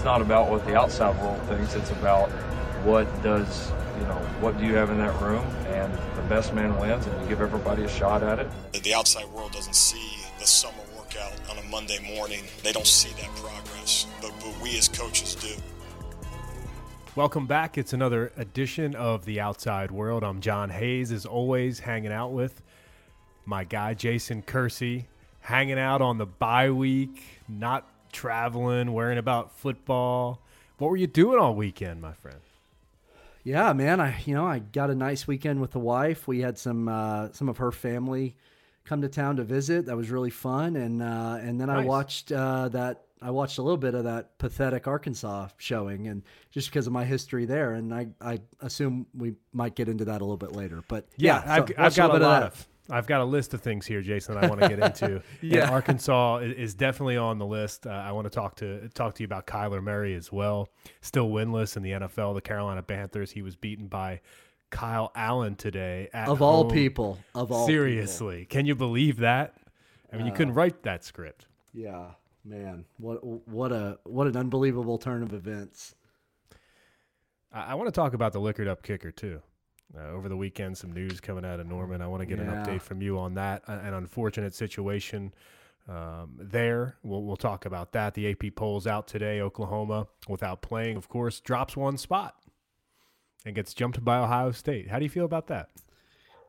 it's not about what the outside world thinks. It's about what does you know what do you have in that room, and the best man wins, and you give everybody a shot at it. The outside world doesn't see the summer workout on a Monday morning. They don't see that progress, but, but we as coaches do. Welcome back. It's another edition of The Outside World. I'm John Hayes, as always, hanging out with my guy, Jason Kersey, hanging out on the bye week, not traveling, worrying about football. What were you doing all weekend, my friend? Yeah, man. I you know I got a nice weekend with the wife. We had some uh, some of her family come to town to visit. That was really fun, and uh, and then nice. I watched uh, that. I watched a little bit of that pathetic Arkansas showing, and just because of my history there, and I, I assume we might get into that a little bit later. But yeah, yeah I've, I've got a, lot of, of I've got a list of things here, Jason, that I want to get into. yeah, and Arkansas is definitely on the list. Uh, I want to talk to talk to you about Kyler Murray as well. Still winless in the NFL. The Carolina Panthers. He was beaten by Kyle Allen today. of all people, of all seriously, people. can you believe that? I mean, uh, you couldn't write that script. Yeah, man, what what a what an unbelievable turn of events. I, I want to talk about the liquored up kicker too. Uh, over the weekend, some news coming out of Norman. I want to get yeah. an update from you on that. An unfortunate situation um, there. We'll, we'll talk about that. The AP polls out today. Oklahoma, without playing, of course, drops one spot and gets jumped by Ohio State. How do you feel about that?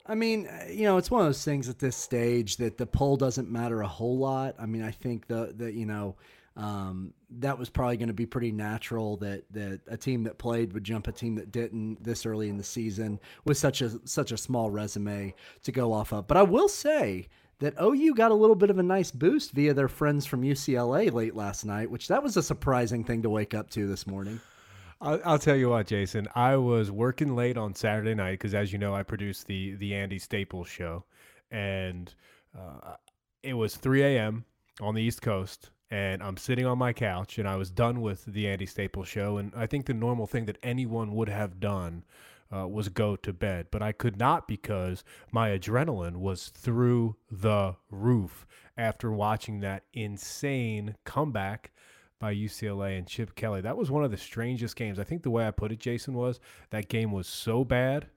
I mean, uh, you know, it's one of those things at this stage that the poll doesn't matter a whole lot. I mean, I think the the you know um, that was probably going to be pretty natural that that a team that played would jump a team that didn't this early in the season with such a such a small resume to go off of. But I will say that OU got a little bit of a nice boost via their friends from UCLA late last night, which that was a surprising thing to wake up to this morning. I'll, tell you what, Jason. I was working late on Saturday night because, as you know, I produce the the Andy Staples show, and uh, it was 3 a.m. on the East Coast and I'm sitting on my couch and I was done with the Andy Staples show. And I think the normal thing that anyone would have done uh, was go to bed, but I could not because my adrenaline was through the roof after watching that insane comeback by UCLA and Chip Kelly. That was one of the strangest games. I think the way I put it, Jason, was that game was so bad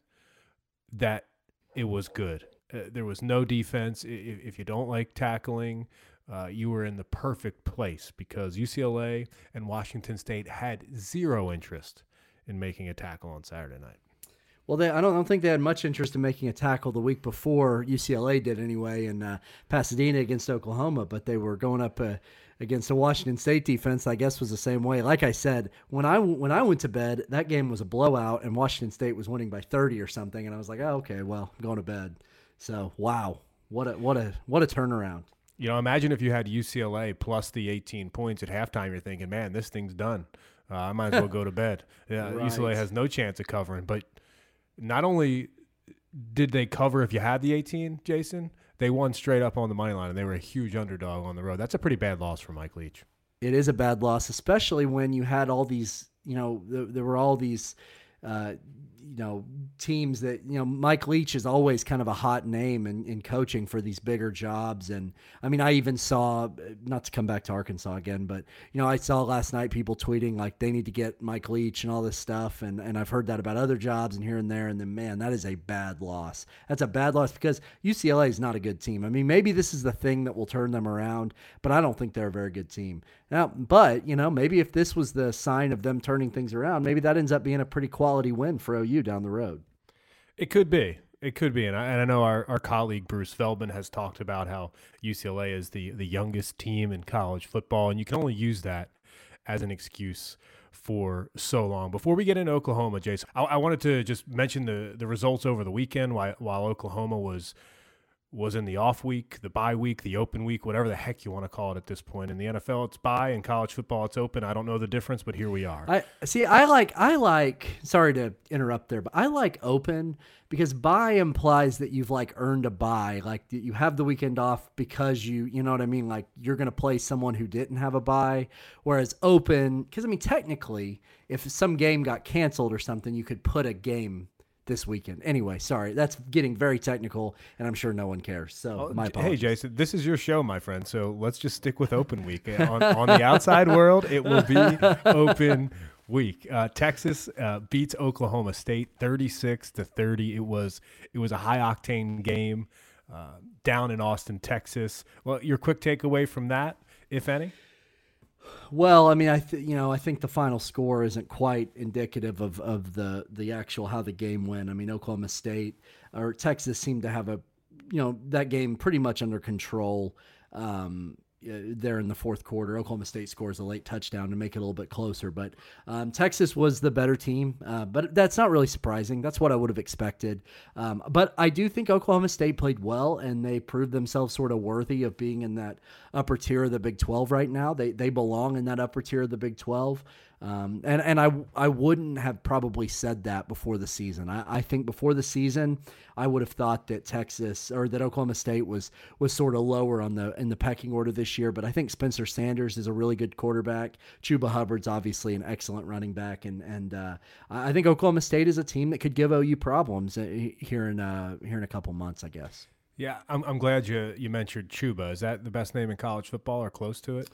that it was good. Uh, there was no defense. If, if you don't like tackling, uh, you were in the perfect place because UCLA and Washington State had zero interest in making a tackle on Saturday night. Well, they, I, don't, I don't think they had much interest in making a tackle the week before UCLA did anyway in uh, Pasadena against Oklahoma, but they were going up uh, against the Washington State defense. I guess was the same way. Like I said, when I when I went to bed, that game was a blowout, and Washington State was winning by thirty or something, and I was like, oh, okay, well, I'm going to bed. So wow, what a what a what a turnaround. You know, imagine if you had UCLA plus the 18 points at halftime. You're thinking, man, this thing's done. Uh, I might as well go to bed. Yeah, right. UCLA has no chance of covering. But not only did they cover if you had the 18, Jason, they won straight up on the money line, and they were a huge underdog on the road. That's a pretty bad loss for Mike Leach. It is a bad loss, especially when you had all these. You know, there, there were all these. Uh, you know teams that you know Mike Leach is always kind of a hot name in, in coaching for these bigger jobs. And I mean I even saw not to come back to Arkansas again but you know I saw last night people tweeting like they need to get Mike Leach and all this stuff. And and I've heard that about other jobs and here and there. And then man that is a bad loss. That's a bad loss because UCLA is not a good team. I mean maybe this is the thing that will turn them around but I don't think they're a very good team. Now but you know maybe if this was the sign of them turning things around maybe that ends up being a pretty quality win for OU down the road. It could be. It could be, and I, and I know our, our colleague Bruce Feldman has talked about how UCLA is the the youngest team in college football, and you can only use that as an excuse for so long. Before we get into Oklahoma, Jason, I, I wanted to just mention the the results over the weekend while while Oklahoma was was in the off week, the bye week, the open week, whatever the heck you want to call it at this point. In the NFL, it's bye. In college football, it's open. I don't know the difference, but here we are. I see. I like. I like. Sorry to interrupt there, but I like open because bye implies that you've like earned a bye, like you have the weekend off because you, you know what I mean. Like you're going to play someone who didn't have a bye, whereas open, because I mean technically, if some game got canceled or something, you could put a game this weekend. Anyway, sorry, that's getting very technical, and I'm sure no one cares. So Oh, my apologies. Hey, Jason, this is your show, my friend. So let's just stick with open week. Uh, on, on the outside world, it will be open week. Uh, Texas uh, beats Oklahoma State 36 to 30. It was it was a high octane game uh, down in Austin, Texas. Well, your quick takeaway from that, if any? Well, I mean, I th- you know I think the final score isn't quite indicative of, of the the actual how the game went. I mean, Oklahoma State or Texas seemed to have a you know that game pretty much under control. Um, there in the fourth quarter, Oklahoma State scores a late touchdown to make it a little bit closer. But um, Texas was the better team. Uh, but that's not really surprising. That's what I would have expected. Um, but I do think Oklahoma State played well, and they proved themselves sort of worthy of being in that upper tier of the Big 12 right now. They they belong in that upper tier of the Big 12. Um, and and I I wouldn't have probably said that before the season. I, I think before the season, I would have thought that Texas or that Oklahoma State was was sort of lower on the in the pecking order this year. But I think Spencer Sanders is a really good quarterback. Chuba Hubbard's obviously an excellent running back, and and uh, I think Oklahoma State is a team that could give OU problems uh, here in uh, here in a couple months, I guess. Yeah, I'm, I'm glad you you mentioned Chuba. Is that the best name in college football or close to it?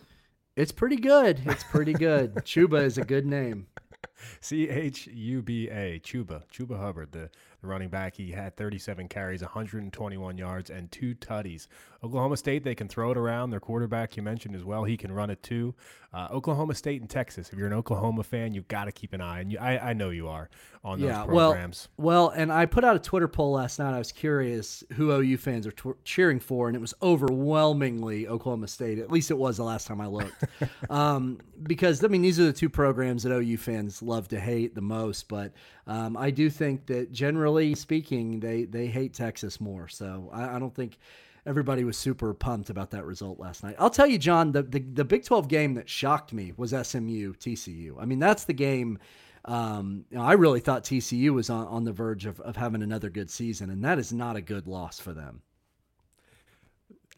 It's pretty good. It's pretty good. Chuba is a good name. C H U B A, Chuba, Chuba Hubbard, the, the running back. He had 37 carries, 121 yards, and two tutties. Oklahoma State, they can throw it around. Their quarterback, you mentioned as well, he can run it too. Uh, Oklahoma State and Texas. If you're an Oklahoma fan, you've got to keep an eye, and you, I, I know you are on those yeah, programs. well, well, and I put out a Twitter poll last night. I was curious who OU fans are tw- cheering for, and it was overwhelmingly Oklahoma State. At least it was the last time I looked. um, because I mean, these are the two programs that OU fans love to hate the most. But um, I do think that generally speaking, they they hate Texas more. So I, I don't think everybody was super pumped about that result last night. I'll tell you, John, the, the, the Big 12 game that shocked me was SMU TCU. I mean, that's the game. Um, you know, I really thought TCU was on, on the verge of, of having another good season, and that is not a good loss for them.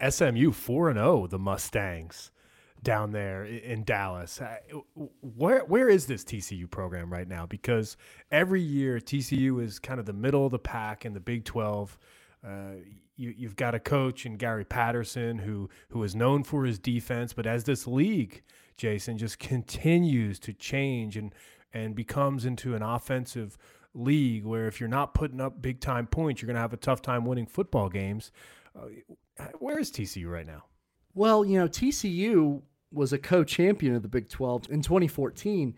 SMU 4 and 0, the Mustangs down there in Dallas. Where where is this TCU program right now? Because every year TCU is kind of the middle of the pack in the Big 12. Uh, you, you've got a coach in Gary Patterson who who is known for his defense, but as this league, Jason, just continues to change and and becomes into an offensive league where if you're not putting up big time points, you're going to have a tough time winning football games. Uh, where is TCU right now? Well, you know, TCU was a co-champion of the Big 12 in 2014.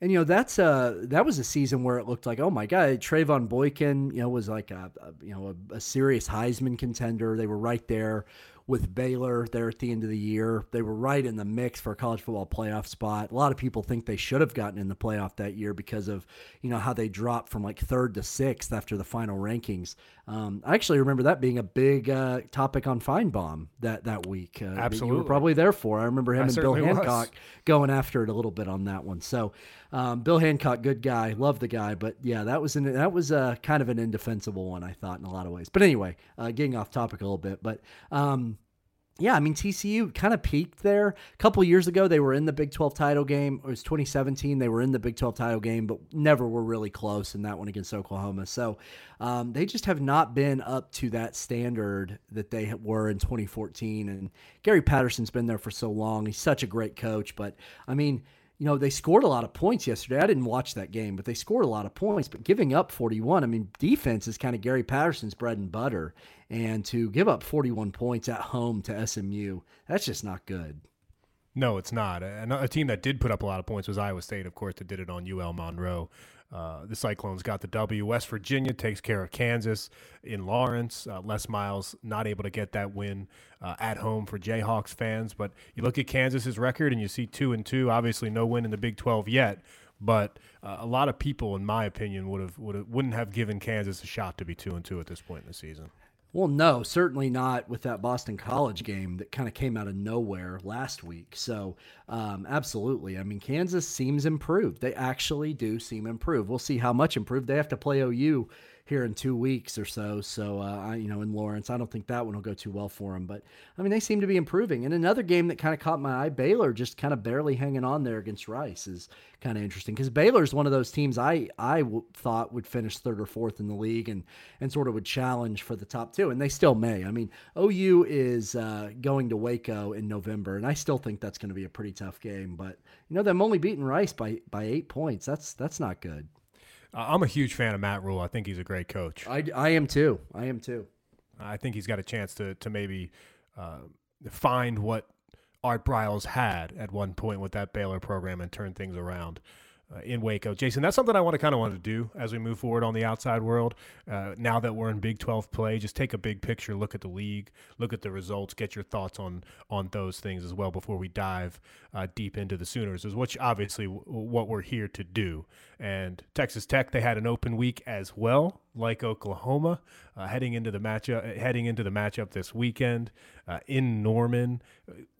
And you know that's a that was a season where it looked like oh my god Trevone Boykin you know was like a, a you know a, a serious Heisman contender they were right there with Baylor there at the end of the year. They were right in the mix for a college football playoff spot. A lot of people think they should have gotten in the playoff that year because of you know how they dropped from like third to sixth after the final rankings. Um, I actually remember that being a big uh, topic on Finebaum that that week. Uh, that you were probably there for. I remember him I and Bill certainly was. Hancock going after it a little bit on that one. So, um, Bill Hancock, good guy, love the guy, but yeah, that was an, that was uh, kind of an indefensible one, I thought, in a lot of ways. But anyway, uh, getting off topic a little bit, but um, yeah, I mean TCU kind of peaked there. A couple years ago, they were in the Big 12 title game. It was 2017. They were in the Big 12 title game, but never were really close in that one against Oklahoma. So um, they just have not been up to that standard that they were in 2014. And Gary Patterson's been there for so long. He's such a great coach. But I mean, you know, they scored a lot of points yesterday. I didn't watch that game, but they scored a lot of points. But giving up 41, I mean, defense is kind of Gary Patterson's bread and butter. And to give up 41 points at home to SMU, that's just not good. No, it's not. A, a team that did put up a lot of points was Iowa State, of course, that did it on UL Monroe. Uh, the Cyclones got the W. West Virginia takes care of Kansas in Lawrence. Uh, Les Miles not able to get that win uh, at home for Jayhawks fans. But you look at Kansas's record and you see two and two. Obviously, no win in the Big 12 yet. But uh, a lot of people, in my opinion, would have would wouldn't have given Kansas a shot to be two and two at this point in the season. Well, no, certainly not with that Boston College game that kind of came out of nowhere last week. So, um, absolutely. I mean, Kansas seems improved. They actually do seem improved. We'll see how much improved. They have to play OU here in two weeks or so. So, uh, I, you know, in Lawrence, I don't think that one will go too well for them. But I mean, they seem to be improving. And another game that kind of caught my eye, Baylor just kind of barely hanging on there against Rice is kind of interesting because Baylor is one of those teams I I w- thought would finish third or fourth in the league and and sort of would challenge for the top two, and they still may. I mean, OU is uh, going to Waco in November, and I still think that's going to be a pretty tough game. But you know, them only beating Rice by by eight points. That's that's not good. I'm a huge fan of Matt Rhule. I think he's a great coach. I, I am too. I am too. I think he's got a chance to to maybe uh, find what Art Briles had at one point with that Baylor program and turn things around uh, in Waco. Jason, that's something I want to kind of want to do as we move forward on the outside world. Uh, now that we're in Big 12 play, just take a big picture, look at the league, look at the results, get your thoughts on on those things as well before we dive uh, deep into the Sooners, is which obviously w- what we're here to do. And Texas Tech, they had an open week as well, like Oklahoma, uh, heading into the matchup, heading into the matchup this weekend uh, in Norman.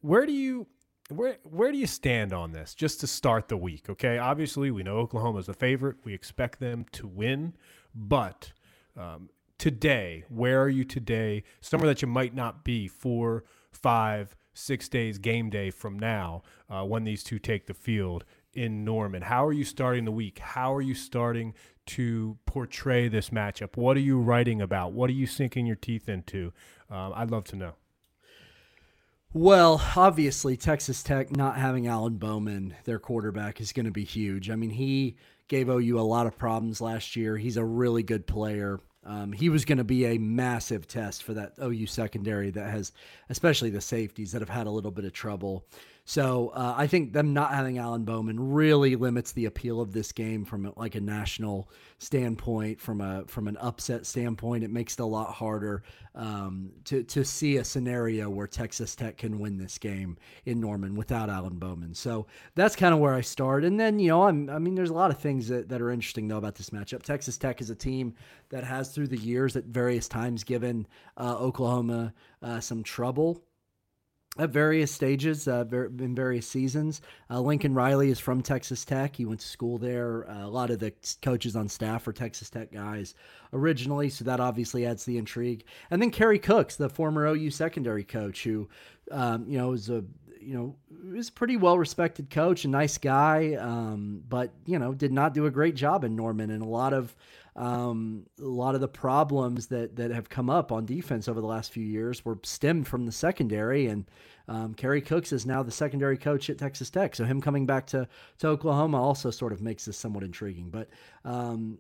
Where do you where where do you stand on this? Just to start the week, okay? Obviously, we know Oklahoma's the favorite. We expect them to win, but um, today, where are you today? Somewhere that you might not be four, five, six days game day from now uh, when these two take the field in Norman. How are you starting the week? How are you starting to portray this matchup? What are you writing about? What are you sinking your teeth into? Um, I'd love to know. Well, obviously, Texas Tech not having Alan Bowman, their quarterback, is going to be huge. I mean, he gave OU a lot of problems last year. He's a really good player. Um, he was going to be a massive test for that OU secondary that has, especially the safeties that have had a little bit of trouble. So uh, I think them not having Alan Bowman really limits the appeal of this game from like a national standpoint, from a from an upset standpoint. It makes it a lot harder um, to to see a scenario where Texas Tech can win this game in Norman without Alan Bowman. So that's kind of where I start. And then you know I'm, I mean there's a lot of things that, that are interesting though about this matchup. Texas Tech is a team that has through the years at various times given uh, Oklahoma uh, some trouble at various stages uh, in various seasons. Uh, Lincoln Riley is from Texas Tech. He went to school there. Uh, a lot of the coaches on staff are Texas Tech guys originally, so that obviously adds the intrigue. And then Kerry Cooks, the former OU secondary coach, who um, you know is a you know was pretty well respected coach, a nice guy, um, but you know did not do a great job in Norman, and a lot of um, a lot of the problems that that have come up on defense over the last few years were stemmed from the secondary. And um, Kerry Cooks is now the secondary coach at Texas Tech, so him coming back to to Oklahoma also sort of makes this somewhat intriguing. But um,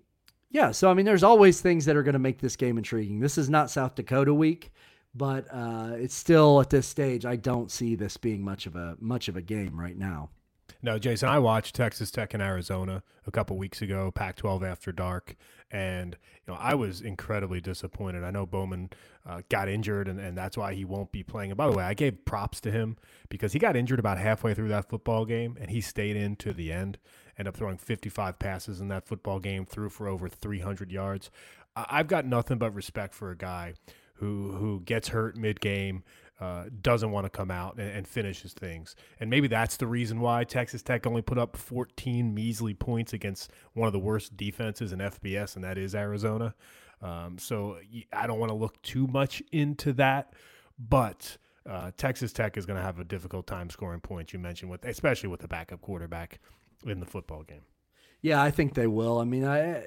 yeah, so I mean, there's always things that are going to make this game intriguing. This is not South Dakota week, but uh, it's still at this stage. I don't see this being much of a much of a game right now. No, Jason, I watched Texas Tech and Arizona a couple weeks ago, Pac-12 after dark, and you know I was incredibly disappointed. I know Bowman uh, got injured, and, and that's why he won't be playing. And by the way, I gave props to him because he got injured about halfway through that football game, and he stayed in to the end. Ended up throwing 55 passes in that football game, threw for over 300 yards. I've got nothing but respect for a guy who who gets hurt mid game, uh, doesn't want to come out and, and, finishes things. And maybe that's the reason why Texas Tech only put up 14 measly points against one of the worst defenses in FBS, and that is Arizona. Um, so I don't want to look too much into that, but uh, Texas Tech is going to have a difficult time scoring points. You mentioned with, especially with the backup quarterback in the football game. Yeah, I think they will. I mean, I,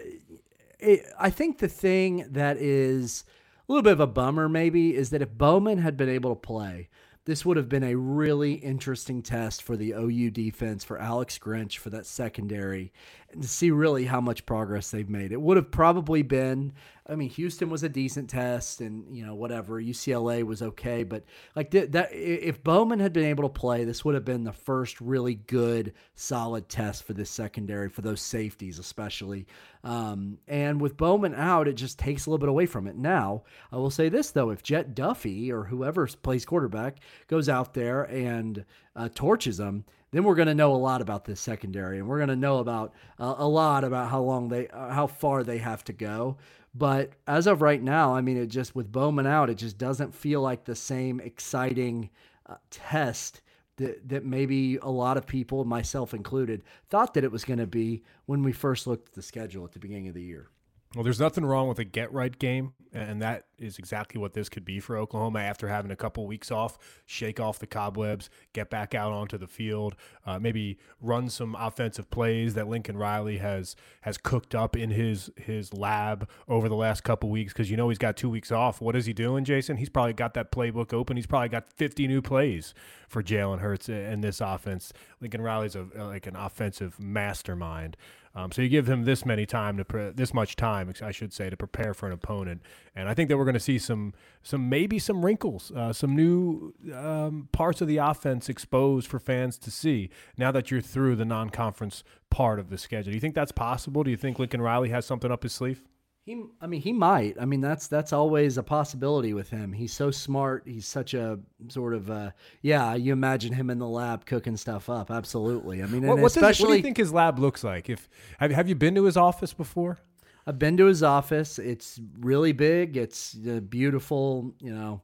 I think the thing that is a little bit of a bummer maybe is that if Bowman had been able to play, this would have been a really interesting test for the OU defense, for Alex Grinch, for that secondary, to see really how much progress they've made. It would have probably been I mean, Houston was a decent test, and you know whatever UCLA was okay, but like that, if Bowman had been able to play, this would have been the first really good, solid test for this secondary for those safeties, especially. Um, and with Bowman out, it just takes a little bit away from it. Now, I will say this though: if Jett Duffey or whoever plays quarterback goes out there and uh, torches them, then we're going to know a lot about this secondary, and we're going to know about uh, a lot about how long they, uh, how far they have to go. But as of right now, I mean, it just with Bowman out, it just doesn't feel like the same exciting uh, test that, that maybe a lot of people, myself included, thought that it was going to be when we first looked at the schedule at the beginning of the year. Well, there's nothing wrong with a get right game, and that is exactly what this could be for Oklahoma after having a couple weeks off. Shake off the cobwebs, get back out onto the field, uh, maybe run some offensive plays that Lincoln Riley has has cooked up in his his lab over the last couple weeks. Because you know he's got two weeks off. What is he doing, Jason? He's probably got that playbook open. He's probably got 50 new plays for Jalen Hurts and this offense. Lincoln Riley's a like an offensive mastermind. Um, so you give him this many time to pre- this much time, I should say, to prepare for an opponent, and I think that we're going to see some some maybe some wrinkles, uh, some new um, parts of the offense exposed for fans to see now that you're through the non-conference part of the schedule. Do you think that's possible? Do you think Lincoln Riley has something up his sleeve? He, I mean, he might. I mean, that's that's always a possibility with him. He's so smart. He's such a sort of, uh, yeah. You imagine him in the lab cooking stuff up. Absolutely. I mean, what, what, does, what do you think his lab looks like? If have have you been to his office before? I've been to his office. It's really big. It's uh, beautiful. You know,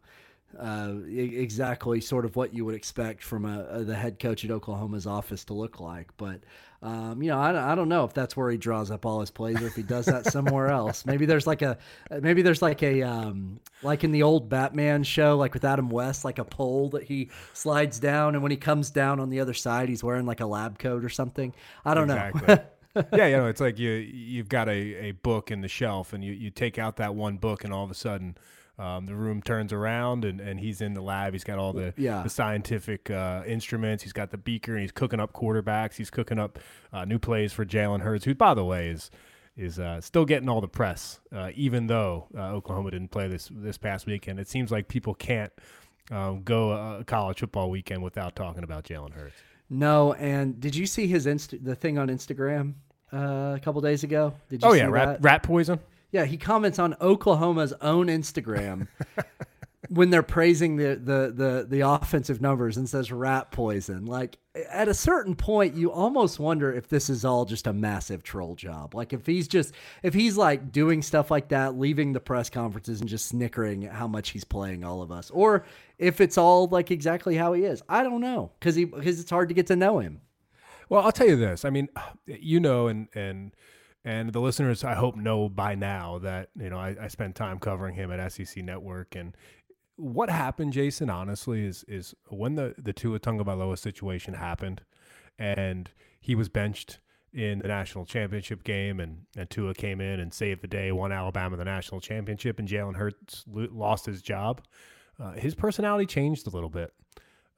uh, exactly sort of what you would expect from a, a, the head coach at Oklahoma's office to look like. But um, you know, I, I don't know if that's where he draws up all his plays or if he does that somewhere else. Maybe there's like a maybe there's like a um, like in the old Batman show, like with Adam West, like a pole that he slides down, and when he comes down on the other side, he's wearing like a lab coat or something. I don't exactly. know. yeah, you know, it's like you you've got a, a book in the shelf, and you, you take out that one book, and all of a sudden um, the room turns around and, and he's in the lab. He's got all the, yeah. the scientific uh, instruments. He's got the beaker and he's cooking up quarterbacks. He's cooking up uh, new plays for Jalen Hurts, who, by the way, is is uh, still getting all the press, uh, even though uh, Oklahoma didn't play this this past weekend. It seems like people can't um, go a college football weekend without talking about Jalen Hurts. No, and did you see his inst- the thing on Instagram uh, a couple days ago? Did you oh yeah, rat, rat poison. Yeah, he comments on Oklahoma's own Instagram when they're praising the, the the the offensive numbers and says rat poison. Like at a certain point, you almost wonder if this is all just a massive troll job. Like if he's just if he's like doing stuff like that, leaving the press conferences and just snickering at how much he's playing all of us, or if it's all like exactly how he is. I don't know because he because it's hard to get to know him. Well, I'll tell you this. I mean, you know, and and and the listeners, I hope, know by now that you know I, I spent time covering him at SEC Network. And what happened, Jason, honestly, is is when the the Tua Tagovailoa situation happened, and he was benched in the national championship game, and, and Tua came in and saved the day, won Alabama the national championship, and Jalen Hurts lost his job. Uh, his personality changed a little bit.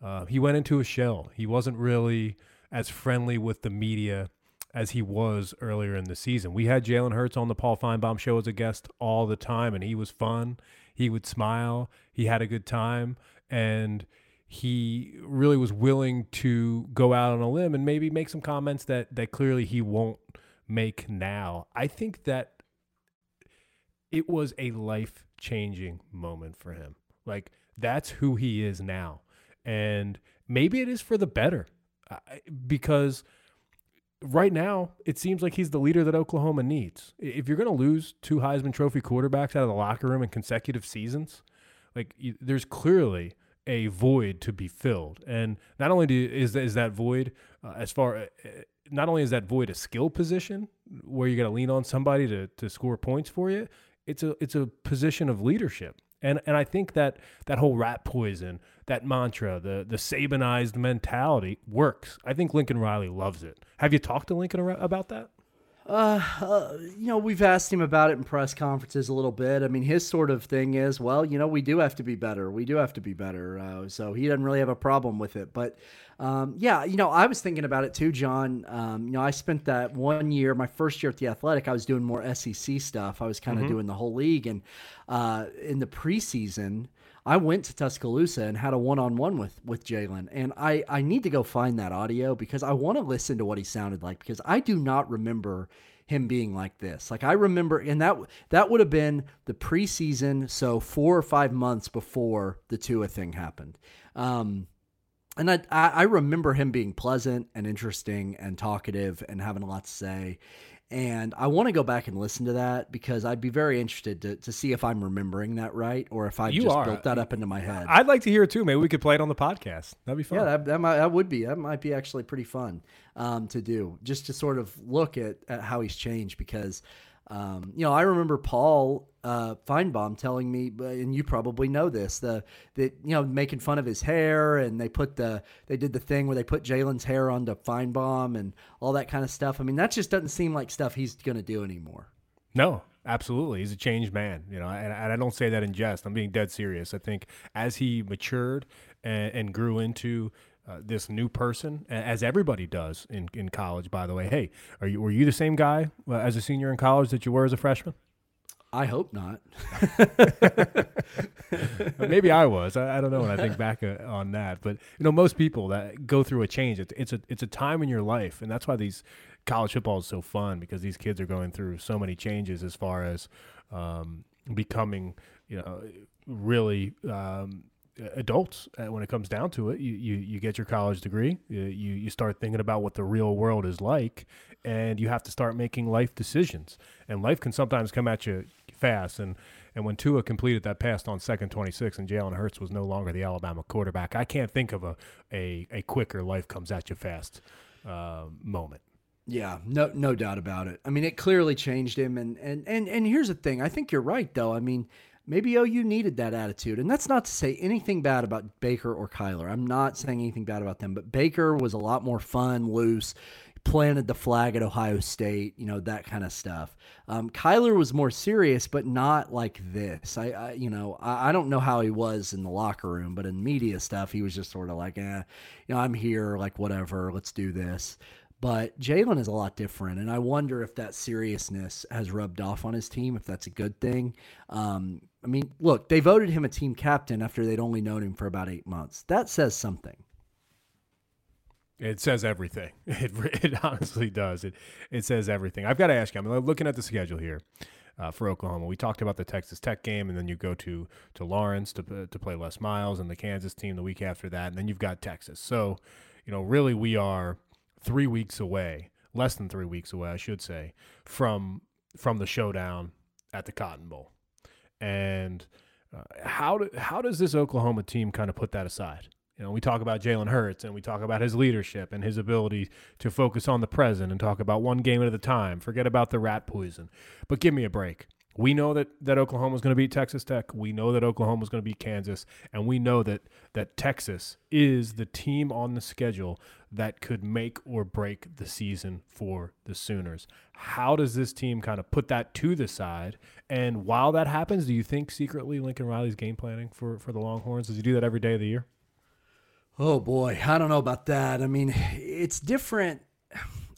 Uh, he went into a shell. He wasn't really as friendly with the media as he was earlier in the season. We had Jalen Hurts on the Paul Finebaum show as a guest all the time, and he was fun. He would smile. He had a good time, and he really was willing to go out on a limb and maybe make some comments that that clearly he won't make now. I think that it was a life changing moment for him. Like that's who he is now, and maybe it is for the better, uh, because right now, it seems like he's the leader that Oklahoma needs. If you're going to lose two Heisman Trophy quarterbacks out of the locker room in consecutive seasons, like you, there's clearly a void to be filled. And not only do, is is that void uh, as far uh, not only is that void a skill position where you got to lean on somebody to to score points for you, it's a it's a position of leadership. And and I think that that whole rat poison, that mantra, the the Sabanized mentality works. I think Lincoln Riley loves it. Have you talked to Lincoln about that? Uh, uh, you know, we've asked him about it in press conferences a little bit. I mean, his sort of thing is, well, you know, we do have to be better. We do have to be better. Uh, so he doesn't really have a problem with it. But um, yeah, you know, I was thinking about it too, John. Um, you know, I spent that one year, my first year at the Athletic, I was doing more SEC stuff. I was kind of mm-hmm. doing the whole league, and uh, in the preseason. I went to Tuscaloosa and had a one on one with with Jalen, and I I need to go find that audio because I want to listen to what he sounded like because I do not remember him being like this. Like I remember, and that that would have been the preseason, so four or five months before the Tua thing happened. Um, and I, I remember him being pleasant and interesting and talkative and having a lot to say. And I want to go back and listen to that because I'd be very interested to, to see if I'm remembering that right or if I just are. built that up into my head. I'd like to hear it too. Maybe we could play it on the podcast. That'd be fun. Yeah, that, that, might, that would be. That might be actually pretty fun um, to do, just to sort of look at, at how he's changed because Um, you know, I remember Paul uh, Finebaum telling me, and you probably know this, the that you know making fun of his hair, and they put the they did the thing where they put Jalen's hair onto Finebaum and all that kind of stuff. I mean, that just doesn't seem like stuff he's going to do anymore. No, absolutely. He's a changed man, you know, and, and, I don't say that in jest. I'm being dead serious. I think as he matured and, and grew into uh, this new person, as everybody does in, in college. By the way, hey, are you were you the same guy uh, as a senior in college that you were as a freshman? I hope not. Maybe I was. I, I, don't know when I think back uh, on that. But you know, most people that go through a change, it's, it's a it's a time in your life, and that's why these college football is so fun because these kids are going through so many changes as far as um, becoming, you know, really um, adults uh, when it comes down to it. You, you, you get your college degree, you, you start thinking about what the real world is like, and you have to start making life decisions. And life can sometimes come at you fast. And, and when Tua completed that pass on second 26 and Jalen Hurts was no longer the Alabama quarterback, I can't think of a, a, a quicker life comes at you fast uh, moment. Yeah, no, no doubt about it. I mean, it clearly changed him, and and and and here's the thing. I think you're right, though. I mean, maybe OU needed that attitude. And that's not to say anything bad about Baker or Kyler. I'm not saying anything bad about them, but Baker was a lot more fun, loose, planted the flag at Ohio State, you know, that kind of stuff. Um, Kyler was more serious, but not like this. I, I you know, I, I, don't know how he was in the locker room, but in media stuff, he was just sort of like, eh, you know, I'm here, like, whatever, let's do this. But Jalen is a lot different, and I wonder if that seriousness has rubbed off on his team, if that's a good thing. Um, I mean, look, they voted him a team captain after they'd only known him for about eight months. That says something. It says everything. It, it honestly does. It it says everything. I've got to ask you. I'm looking at the schedule here uh, for Oklahoma. We talked about the Texas Tech game, and then you go to to Lawrence to to play Les Miles and the Kansas team the week after that, and then you've got Texas. So, you know, really, we are three weeks away, less than three weeks away, I should say, from from the showdown at the Cotton Bowl. And uh, how do, how does this Oklahoma team kind of put that aside? You know, we talk about Jalen Hurts and we talk about his leadership and his ability to focus on the present and talk about one game at a time. Forget about the rat poison. But give me a break. We know that, that Oklahoma is going to beat Texas Tech. We know that Oklahoma is going to beat Kansas. And we know that, that Texas is the team on the schedule that could make or break the season for the Sooners. How does this team kind of put that to the side? And while that happens, do you think secretly Lincoln Riley's game planning for, for the Longhorns? Does he do that every day of the year? Oh, boy. I don't know about that. I mean, it's different.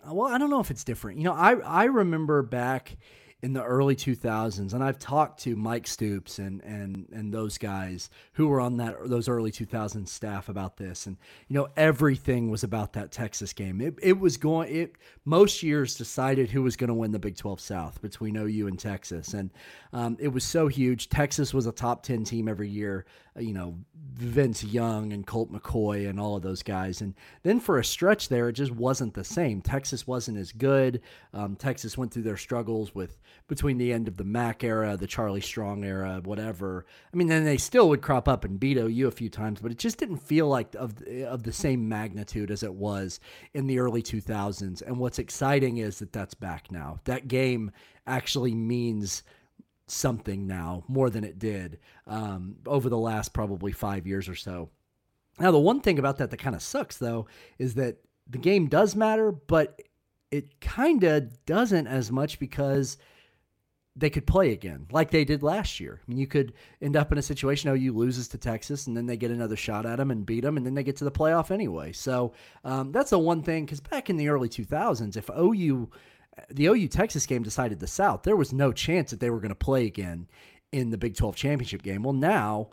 Well, I don't know if it's different. You know, I, I remember back – in the early 2000s and I've talked to Mike Stoops and and and those guys who were on that those early 2000s staff about this and you know everything was about that Texas game it, it was going it most years decided who was going to win the Big 12 South between OU and Texas and um, it was so huge Texas was a top 10 team every year uh, you know Vince Young and Colt McCoy and all of those guys. And then for a stretch there, it just wasn't the same. Texas wasn't as good. Um, Texas went through their struggles with between the end of the Mac era, the Charlie Strong era, whatever. I mean, then they still would crop up and beat OU a few times, but it just didn't feel like of of the same magnitude as it was in the early 2000s. And what's exciting is that that's back now. That game actually means something now more than it did um, over the last probably five years or so. Now, the one thing about that that kind of sucks, though, is that the game does matter, but it kind of doesn't as much because they could play again like they did last year. I mean, you could end up in a situation OU loses to Texas and then they get another shot at them and beat them and then they get to the playoff anyway. So um, that's the one thing because back in the early 2000s, if OU the OU Texas game decided the South. There was no chance that they were going to play again in the Big 12 championship game. Well, now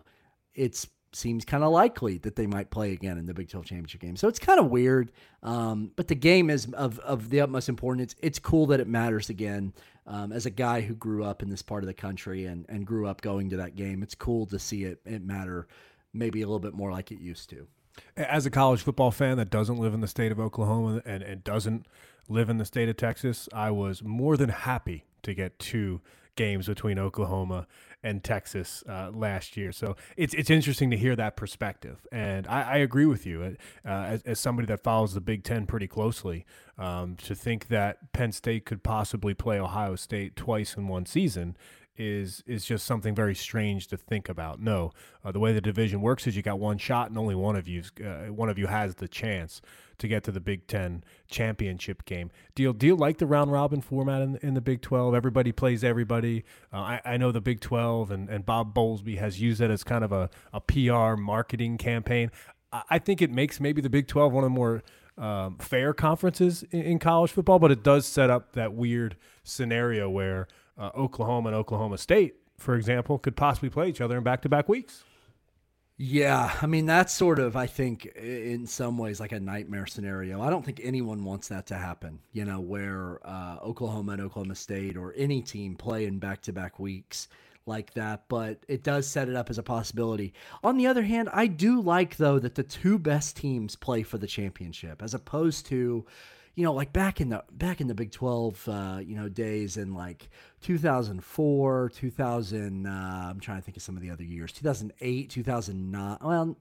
it seems kind of likely that they might play again in the Big 12 championship game. So it's kind of weird. Um, but the game is of, of the utmost importance. It's, cool that it matters again. Um, as a guy who grew up in this part of the country and, and grew up going to that game, it's cool to see it, it matter maybe a little bit more like it used to. As a college football fan that doesn't live in the state of Oklahoma and, and doesn't live in the state of Texas, I was more than happy to get two games between Oklahoma and Texas uh, last year. So it's it's interesting to hear that perspective, and I, I agree with you uh, as, as somebody that follows the Big Ten pretty closely. Um, to think that Penn State could possibly play Ohio State twice in one season is is just something very strange to think about. No, uh, the way the division works is you got one shot, and only one of you uh, one of you has the chance to get to the Big Ten championship game. Do you, do you like the round robin format in, in the Big 12? Everybody plays everybody. Uh, I, I know the Big 12 and, and Bob Bowlesby has used that as kind of a, a PR marketing campaign. I, I think it makes maybe the Big 12 one of the more um, fair conferences in, in, college football, but it does set up that weird scenario where uh, Oklahoma and Oklahoma State, for example, could possibly play each other in back to back weeks. Yeah, I mean that's sort of I think in some ways like a nightmare scenario. I don't think anyone wants that to happen. You know, where uh, Oklahoma and Oklahoma State or any team play in back-to-back weeks like that, but it does set it up as a possibility. On the other hand, I do like though that the two best teams play for the championship as opposed to you know, like back in the back in the Big Twelve, uh, you know, days in like 2004, 2000. Uh, I'm trying to think of some of the other years. 2008, 2009. Well,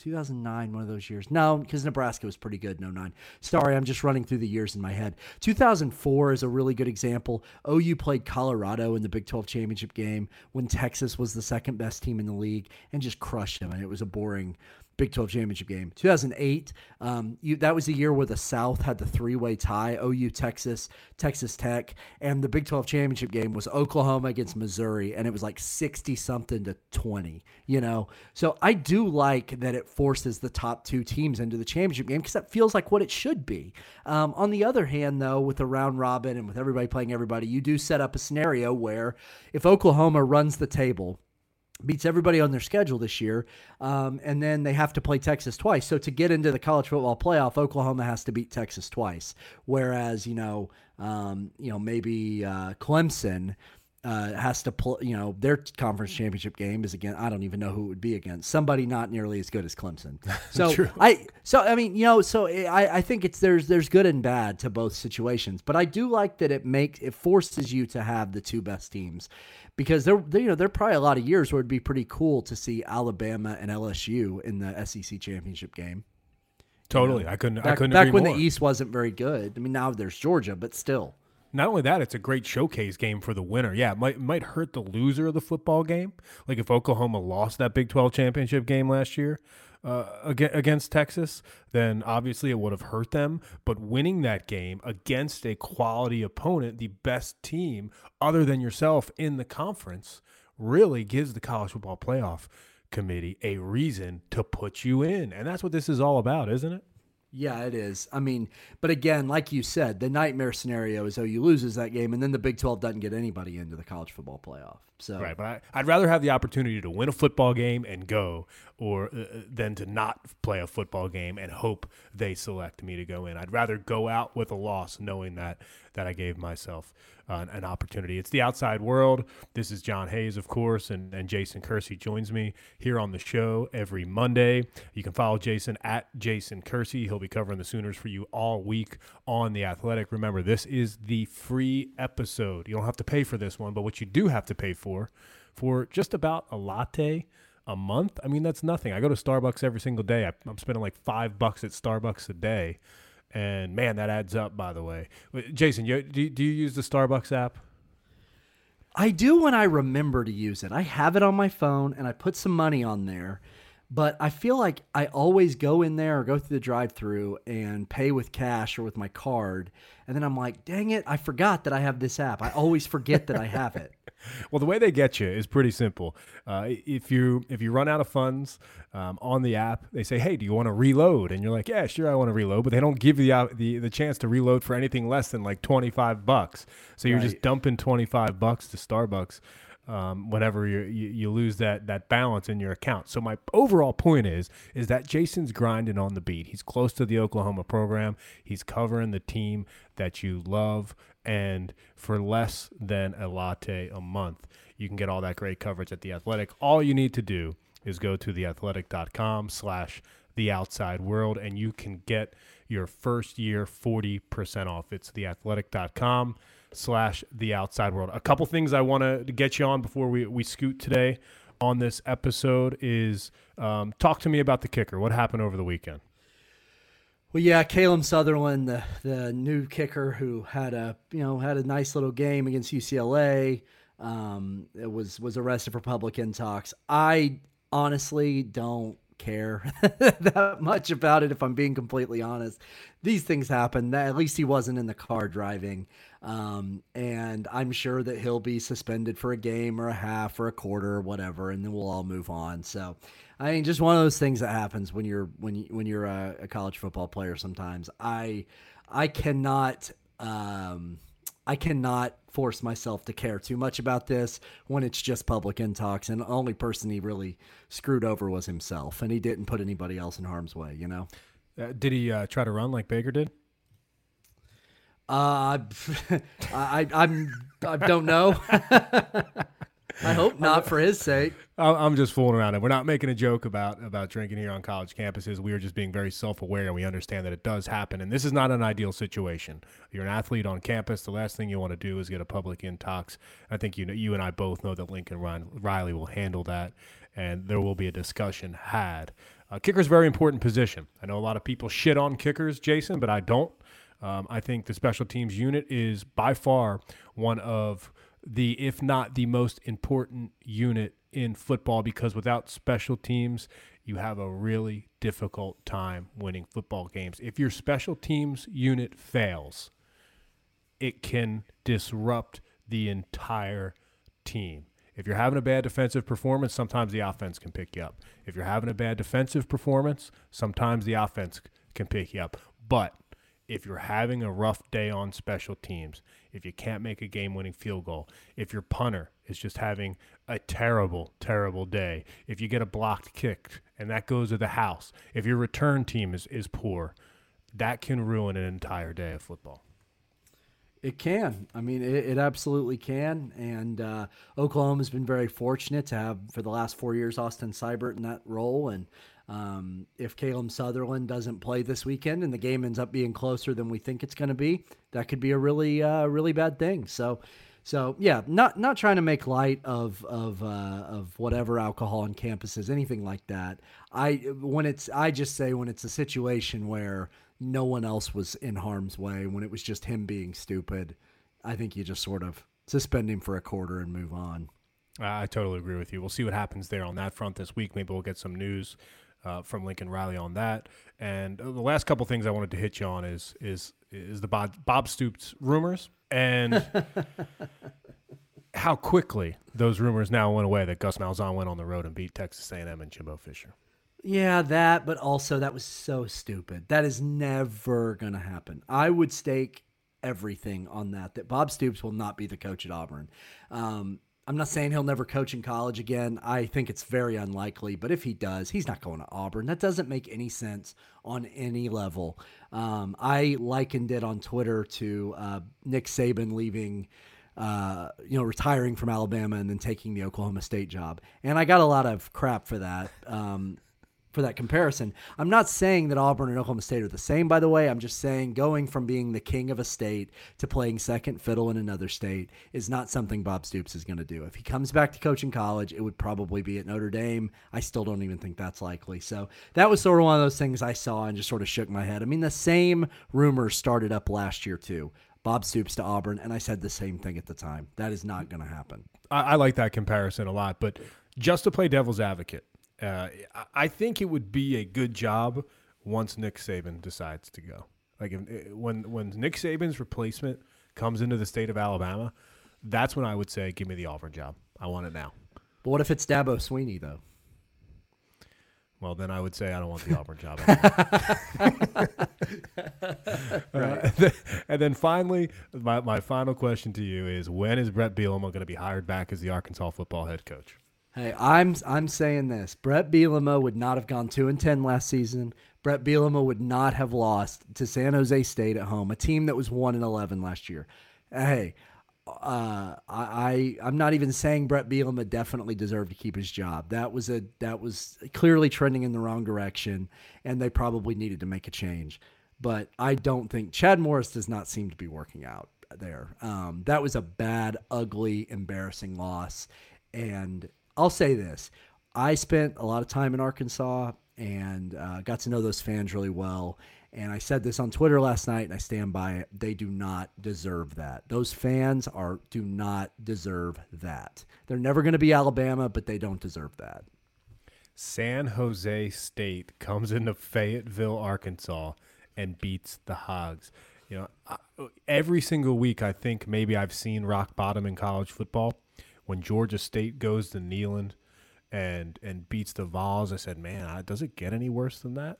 2009, one of those years. No, because Nebraska was pretty good in 09. Sorry, I'm just running through the years in my head. 2004 is a really good example. OU played Colorado in the Big 12 championship game when Texas was the second best team in the league and just crushed them. And it was a boring Big 12 championship game. 2008, um, you, that was the year where the South had the three way tie OU, Texas, Texas Tech. And the Big 12 championship game was Oklahoma against Missouri. And it was like 60 something to 20, you know? So I do like that it forces the top two teams into the championship game because that feels like what it should be. Um, on the other hand, though, with the round robin and with everybody playing everybody, you do set up a scenario where if Oklahoma runs the table, beats everybody on their schedule this year, um, and then they have to play Texas twice. So to get into the college football playoff, Oklahoma has to beat Texas twice. Whereas you know, um, you know maybe uh, Clemson. Uh, has to play, you know, their conference championship game is again. I don't even know who it would be against. Somebody not nearly as good as Clemson. So I, so I mean, you know, so I, I think it's there's there's good and bad to both situations. But I do like that it makes it forces you to have the two best teams because there, there, you know, there are probably a lot of years where it'd be pretty cool to see Alabama and LSU in the SEC championship game. Totally, you know, I couldn't. Back, I couldn't. Back when more. the East wasn't very good. I mean, now there's Georgia, but still. Not only that, it's a great showcase game for the winner. Yeah, it might might hurt the loser of the football game. Like if Oklahoma lost that Big Twelve championship game last year, uh, against Texas, then obviously it would have hurt them. But winning that game against a quality opponent, the best team other than yourself in the conference, really gives the college football playoff committee a reason to put you in. And that's what this is all about, isn't it? Yeah, it is. I mean, but again, like you said, the nightmare scenario is oh, OU loses that game, and then the Big Twelve doesn't get anybody into the college football playoff. So right, but I, would rather have the opportunity to win a football game and go, or uh, uh, than to not play a football game and hope they select me to go in. I'd rather go out with a loss, knowing that that I gave myself uh, an opportunity. It's the outside world. This is John Hayes, of course, and, and Jason Kersey joins me here on the show every Monday. You can follow Jason at Jason Kersey. He'll be covering the Sooners for you all week on The Athletic. Remember, this is the free episode. You don't have to pay for this one, but what you do have to pay for, for for just about a latte a month, I mean, that's nothing. I go to Starbucks every single day. I, I'm spending like five bucks at Starbucks a day and man, that adds up. By the way, uh, Jason, you, do, do you use the Starbucks app? I do when I remember to use it. I have it on my phone and I put some money on there, but I feel like I always go in there or go through the drive-through and pay with cash or with my card, and then I'm like, "Dang it, I forgot that I have this app." I always forget that I have it. well, the way they get you is pretty simple. Uh, if you if you run out of funds um, on the app, they say, "Hey, do you want to reload?" And you're like, "Yeah, sure, I want to reload," but they don't give you the, the the chance to reload for anything less than like 25 bucks. So you're right. just dumping 25 bucks to Starbucks. Um, whenever you, you lose that that balance in your account. So my overall point is is that Jason's grinding on the beat. He's close to the Oklahoma program. He's covering the team that you love and for less than a latte a month, you can get all that great coverage at The Athletic. All you need to do is go to theathletic.com slash the outside world and you can get your first year 40% off. It's theathletic.com slash the outside world. A couple things I want to get you on before we, we scoot today on this episode is um, talk to me about the kicker. What happened over the weekend? Well, yeah, Calum Sutherland, the the new kicker who had a you know had a nice little game against UCLA, um, it was was arrested for public intox. I honestly don't care that much about it if I'm being completely honest. These things happen. At least he wasn't in the car driving. Um, and I'm sure that he'll be suspended for a game or a half or a quarter or whatever, and then we'll all move on. So, I mean, just one of those things that happens when you're when you when you're a, a college football player. Sometimes I I cannot um, I cannot force myself to care too much about this when it's just public intox, and the only person he really screwed over was himself, and he didn't put anybody else in harm's way. You know. Uh, did he uh, try to run like Baker did? Uh, I, I'm, I don't know. I hope not for his sake. I'm just fooling around. We're not making a joke about about drinking here on college campuses. We are just being very self aware, and we understand that it does happen. And this is not an ideal situation. You're an athlete on campus. The last thing you want to do is get a public intox. I think you know, you and I both know that Lincoln Riley will handle that, and there will be a discussion had. Uh, kicker's a very important position. I know a lot of people shit on kickers, Jason, but I don't. Um, I think the special teams unit is by far one of the, if not the most important unit in football because without special teams, you have a really difficult time winning football games. If your special teams unit fails, it can disrupt the entire team. If you're having a bad defensive performance, sometimes the offense can pick you up. If you're having a bad defensive performance, sometimes the offense can pick you up. But if you're having a rough day on special teams, if you can't make a game winning field goal, if your punter is just having a terrible, terrible day, if you get a blocked kick and that goes to the house, if your return team is, is poor, that can ruin an entire day of football. It can. I mean, it, it absolutely can. And uh, Oklahoma's been very fortunate to have, for the last four years, Austin Seibert in that role. And um, if Calum Sutherland doesn't play this weekend and the game ends up being closer than we think it's going to be, that could be a really, uh, really bad thing. So, so yeah, not not trying to make light of of uh, of whatever alcohol on campus is, anything like that. I when it's I just say when it's a situation where no one else was in harm's way, when it was just him being stupid, I think you just sort of suspend him for a quarter and move on. I totally agree with you. We'll see what happens there on that front this week. Maybe we'll get some news uh, from Lincoln Riley on that. And the last couple things I wanted to hit you on is is is the Bob, Bob Stoops rumors and how quickly those rumors now went away that Gus Malzahn went on the road and beat Texas A&M and Jimbo Fisher. Yeah, that, but also that was so stupid. That is never going to happen. I would stake everything on that. That Bob Stoops will not be the coach at Auburn. Um, I'm not saying he'll never coach in college again. I think it's very unlikely, but if he does, he's not going to Auburn. That doesn't make any sense on any level. Um, I likened it on Twitter to uh, Nick Saban leaving, uh, you know, retiring from Alabama and then taking the Oklahoma State job. And I got a lot of crap for that. Um, for that comparison. I'm not saying that Auburn and Oklahoma State are the same, by the way. I'm just saying going from being the king of a state to playing second fiddle in another state is not something Bob Stoops is going to do. If he comes back to coaching college, it would probably be at Notre Dame. I still don't even think that's likely. So that was sort of one of those things I saw and just sort of shook my head. I mean, the same rumors started up last year, too. Bob Stoops to Auburn, and I said the same thing at the time. That is not going to happen. I, I like that comparison a lot, but just to play devil's advocate, uh, I think it would be a good job once Nick Saban decides to go. Like if, eh, when when Nick Saban's replacement comes into the state of Alabama, that's when I would say, "Give me the Auburn job. I want it now." But what if it's Dabo Swinney though? Well, then I would say I don't want the Auburn job. right. uh, and then finally, my, my final question to you is: When is Bret Bielema going to be hired back as the Arkansas football head coach? Hey, I'm I'm saying this. Bret Bielema would not have gone two and ten last season. Bret Bielema would not have lost to San Jose State at home, a team that was one and eleven last year. Hey, uh, I, I am not even saying Bret Bielema definitely deserved to keep his job. That was a that was clearly trending in the wrong direction, and they probably needed to make a change. But I don't think Chad Morris does not seem to be working out. there. Um, that was a bad, ugly, embarrassing loss. And I'll say this I spent a lot of time in Arkansas and uh, got to know those fans really well. And I said this on Twitter last night, and I stand by it. They do not deserve that. Those fans are do not deserve that. They're never going to be Alabama, but they don't deserve that. San Jose State comes into Fayetteville, Arkansas, and beats the Hogs. You know, every single week I think maybe I've seen rock bottom in college football. When Georgia State goes to Neyland and and beats the Vols, I said, "Man, does it get any worse than that?"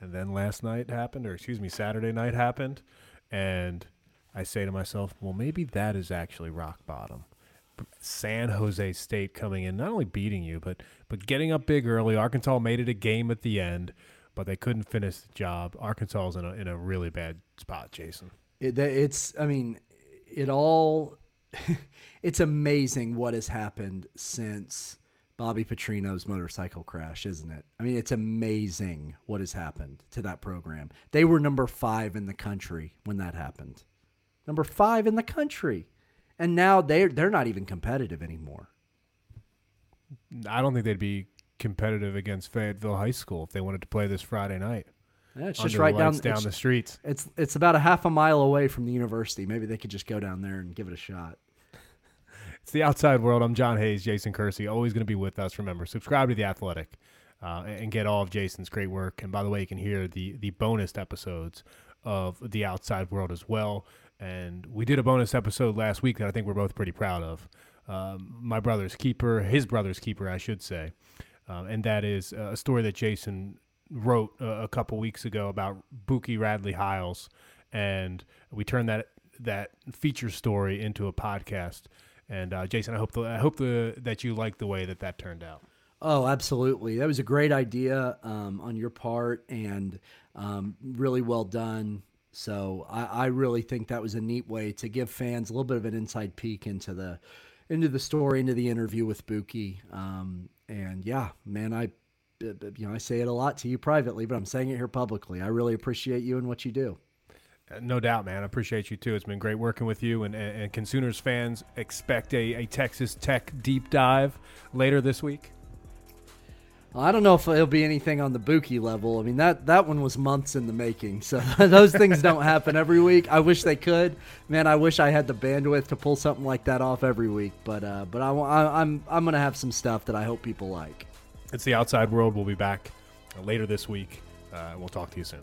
And then last night happened, or excuse me, Saturday night happened, and I say to myself, "Well, maybe that is actually rock bottom." San Jose State coming in, not only beating you, but but getting up big early. Arkansas made it a game at the end, but they couldn't finish the job. Arkansas is in a in a really bad spot, Jason. It, it's, I mean, it all. it's amazing what has happened since Bobby Petrino's motorcycle crash, isn't it? I mean, it's amazing what has happened to that program. They were number five in the country when that happened. Number five in the country and now they're they're not even competitive anymore. I don't think they'd be competitive against Fayetteville High School if they wanted to play this Friday night. Yeah, it's just right down down the streets. It's it's about a half a mile away from the university. Maybe they could just go down there and give it a shot. It's the outside world. I'm John Hayes, Jason Kersey, always going to be with us. Remember, subscribe to the Athletic uh, and get all of Jason's great work. And by the way, you can hear the the bonus episodes of the outside world as well. And we did a bonus episode last week that I think we're both pretty proud of. Um, my brother's keeper, his brother's keeper, I should say. Um, and that is a story that Jason wrote uh, a couple weeks ago about Bookie Radley Hiles. And we turned that that feature story into a podcast. And uh, Jason, I hope the, I hope the, that you like the way that that turned out. Oh, absolutely. That was a great idea um, on your part and um, really well done. So I, I, really think that was a neat way to give fans a little bit of an inside peek into the into the story, into the interview with Bookie. Um, and yeah, man, I you know I say it a lot to you privately, but I'm saying it here publicly. I really appreciate you and what you do. Uh, no doubt, man. I appreciate you too. It's been great working with you, and and, and Consooners fans expect a, a Texas Tech deep dive later this week. I don't know if it'll be anything on the Bookie level. I mean that that one was months in the making, so those things don't happen every week. I wish they could, man. I wish I had the bandwidth to pull something like that off every week. But uh, but I, I, I'm I'm gonna have some stuff that I hope people like. It's the outside world. We'll be back later this week. Uh, we'll talk to you soon.